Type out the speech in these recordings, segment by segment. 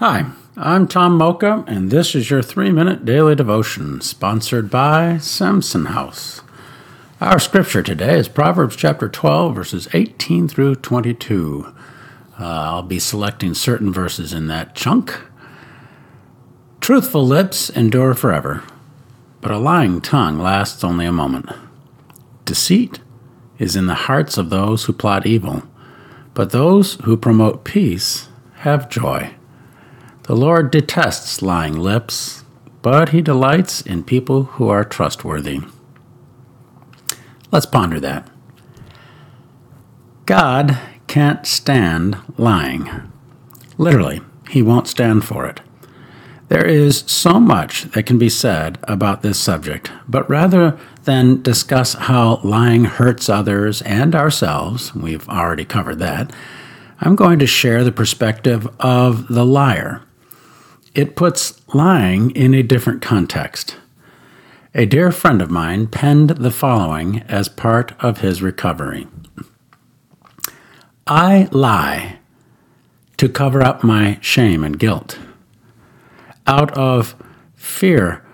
Hi, I'm Tom Mocha, and this is your three minute daily devotion sponsored by Samson House. Our scripture today is Proverbs chapter 12, verses 18 through 22. Uh, I'll be selecting certain verses in that chunk. Truthful lips endure forever, but a lying tongue lasts only a moment. Deceit is in the hearts of those who plot evil, but those who promote peace have joy. The Lord detests lying lips, but he delights in people who are trustworthy. Let's ponder that. God can't stand lying. Literally, he won't stand for it. There is so much that can be said about this subject, but rather than discuss how lying hurts others and ourselves, we've already covered that, I'm going to share the perspective of the liar it puts lying in a different context. A dear friend of mine penned the following as part of his recovery I lie to cover up my shame and guilt. Out of fear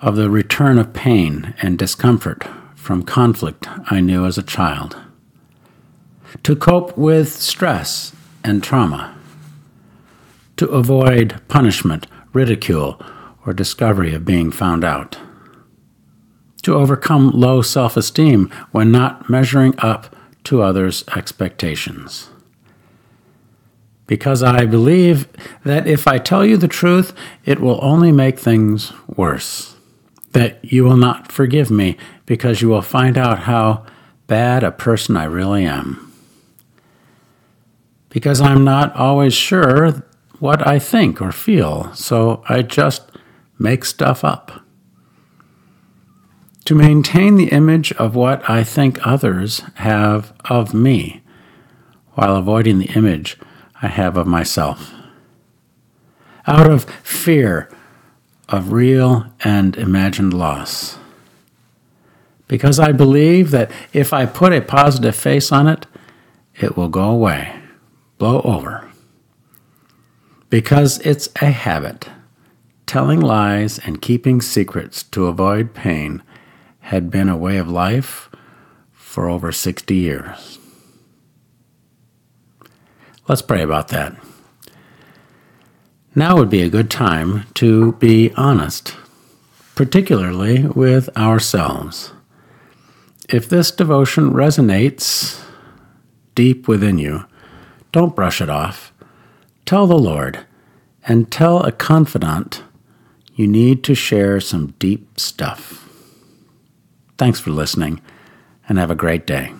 of the return of pain and discomfort from conflict I knew as a child. To cope with stress and trauma to avoid punishment, ridicule, or discovery of being found out. To overcome low self esteem when not measuring up to others' expectations. Because I believe that if I tell you the truth, it will only make things worse. That you will not forgive me because you will find out how bad a person I really am. Because I'm not always sure what I think or feel, so I just make stuff up. To maintain the image of what I think others have of me, while avoiding the image I have of myself. Out of fear of real and imagined loss. Because I believe that if I put a positive face on it, it will go away, blow over because it's a habit. Telling lies and keeping secrets to avoid pain had been a way of life for over 60 years. Let's pray about that. Now would be a good time to be honest, particularly with ourselves. If this devotion resonates deep within you, don't brush it off Tell the Lord and tell a confidant you need to share some deep stuff. Thanks for listening and have a great day.